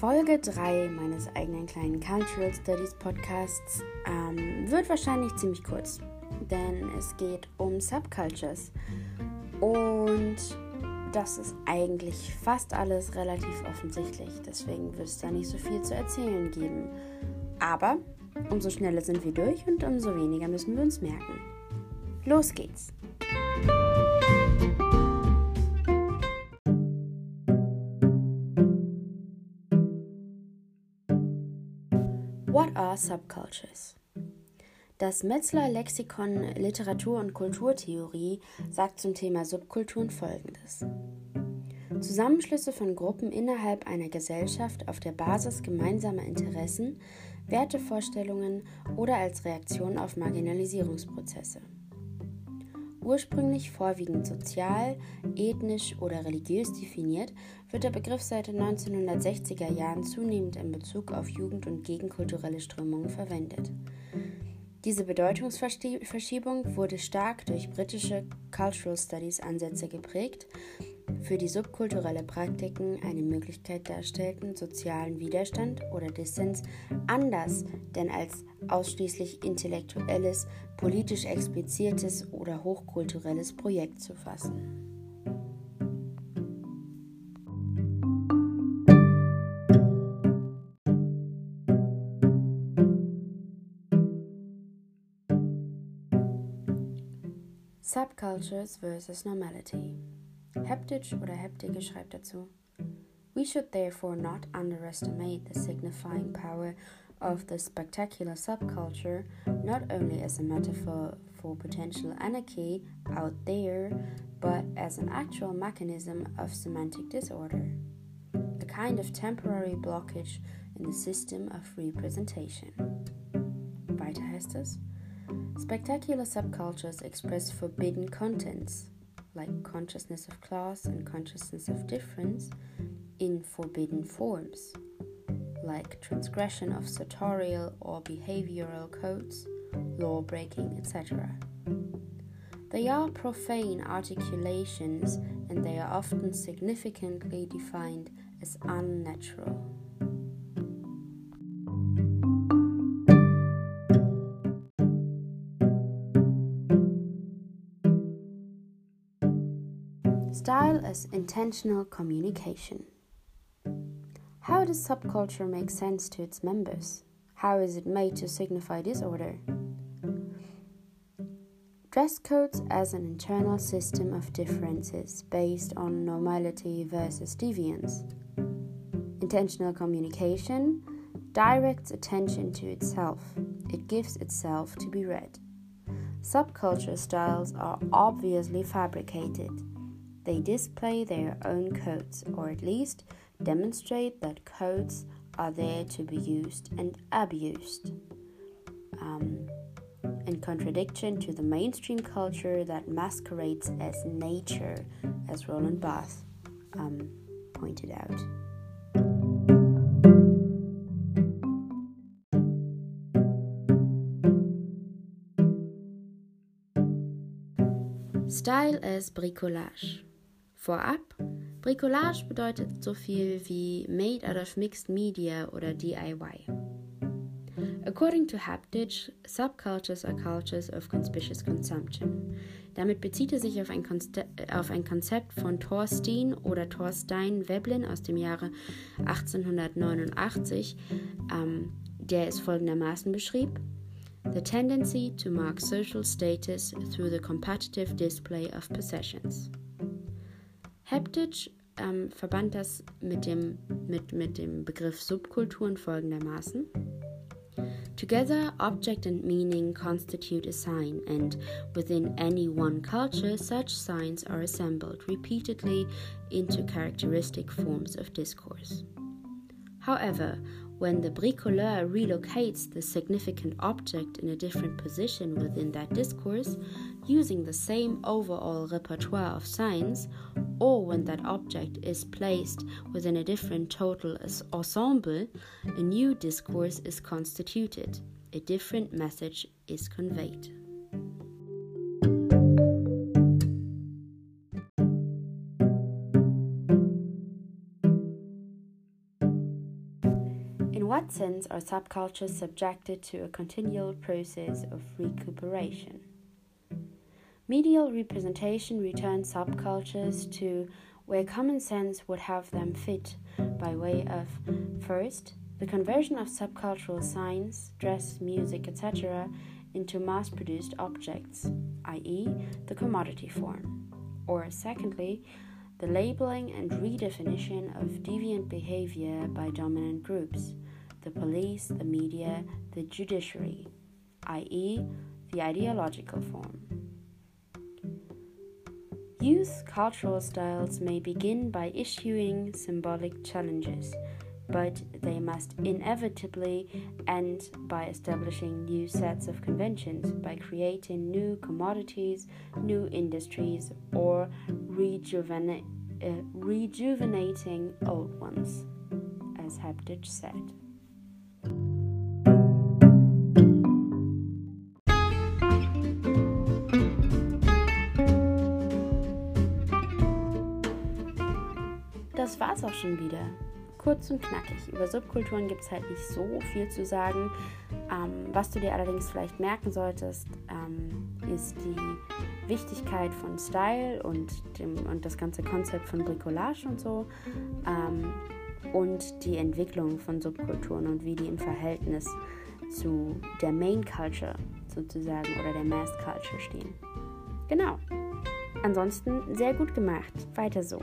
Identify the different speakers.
Speaker 1: Folge 3 meines eigenen kleinen Cultural Studies Podcasts ähm, wird wahrscheinlich ziemlich kurz, denn es geht um Subcultures. Und das ist eigentlich fast alles relativ offensichtlich, deswegen wird es da nicht so viel zu erzählen geben. Aber umso schneller sind wir durch und umso weniger müssen wir uns merken. Los geht's! What are subcultures? Das Metzler Lexikon Literatur- und Kulturtheorie sagt zum Thema Subkulturen folgendes. Zusammenschlüsse von Gruppen innerhalb einer Gesellschaft auf der Basis gemeinsamer Interessen, Wertevorstellungen oder als Reaktion auf Marginalisierungsprozesse. Ursprünglich vorwiegend sozial, ethnisch oder religiös definiert, wird der Begriff seit den 1960er Jahren zunehmend in Bezug auf Jugend- und gegenkulturelle Strömungen verwendet. Diese Bedeutungsverschiebung wurde stark durch britische Cultural Studies Ansätze geprägt, für die subkulturelle Praktiken eine Möglichkeit darstellten, sozialen Widerstand oder Dissens anders denn als ausschließlich intellektuelles, politisch expliziertes oder hochkulturelles Projekt zu fassen. Subcultures versus Normality Hebdige oder Hebdige schreibt dazu: We should therefore not underestimate the signifying power of the spectacular subculture, not only as a metaphor for potential anarchy out there, but as an actual mechanism of semantic disorder, a kind of temporary blockage in the system of representation. Weiter heißt es: Spectacular subcultures express forbidden contents like consciousness of class and consciousness of difference, in forbidden forms, like transgression of sartorial or behavioral codes, law breaking, etc. They are profane articulations and they are often significantly defined as unnatural. As intentional communication. How does subculture make sense to its members? How is it made to signify disorder? Dress codes as an internal system of differences based on normality versus deviance. Intentional communication directs attention to itself, it gives itself to be read. Subculture styles are obviously fabricated they display their own codes, or at least demonstrate that codes are there to be used and abused. Um, in contradiction to the mainstream culture that masquerades as nature, as Roland Barthes um, pointed out. Style as bricolage. Vorab, Bricolage bedeutet so viel wie made out of mixed media oder DIY. According to Haptich, subcultures are cultures of conspicuous consumption. Damit bezieht er sich auf ein, auf ein Konzept von Thorstein oder Thorstein Veblen aus dem Jahre 1889, ähm, der es folgendermaßen beschrieb: The tendency to mark social status through the competitive display of possessions. Hebdige ähm, verband das mit dem, mit, mit dem Begriff Subkulturen folgendermaßen. Together, object and meaning constitute a sign, and within any one culture, such signs are assembled repeatedly into characteristic forms of discourse. However, when the bricoleur relocates the significant object in a different position within that discourse, using the same overall repertoire of signs, or when that object is placed within a different total ensemble, a new discourse is constituted, a different message is conveyed. In what sense are subcultures subjected to a continual process of recuperation? Medial representation returns subcultures to where common sense would have them fit by way of first, the conversion of subcultural signs, dress, music, etc., into mass produced objects, i.e., the commodity form. Or secondly, the labeling and redefinition of deviant behavior by dominant groups, the police, the media, the judiciary, i.e., the ideological form. Youth cultural styles may begin by issuing symbolic challenges, but they must inevitably end by establishing new sets of conventions, by creating new commodities, new industries, or uh, rejuvenating old ones, as Hebdige said. Das war's auch schon wieder. Kurz und knackig. Über Subkulturen gibt es halt nicht so viel zu sagen. Ähm, was du dir allerdings vielleicht merken solltest, ähm, ist die Wichtigkeit von Style und, dem, und das ganze Konzept von Bricolage und so. Ähm, und die Entwicklung von Subkulturen und wie die im Verhältnis zu der Main Culture sozusagen oder der Mass Culture stehen. Genau. Ansonsten sehr gut gemacht. Weiter so.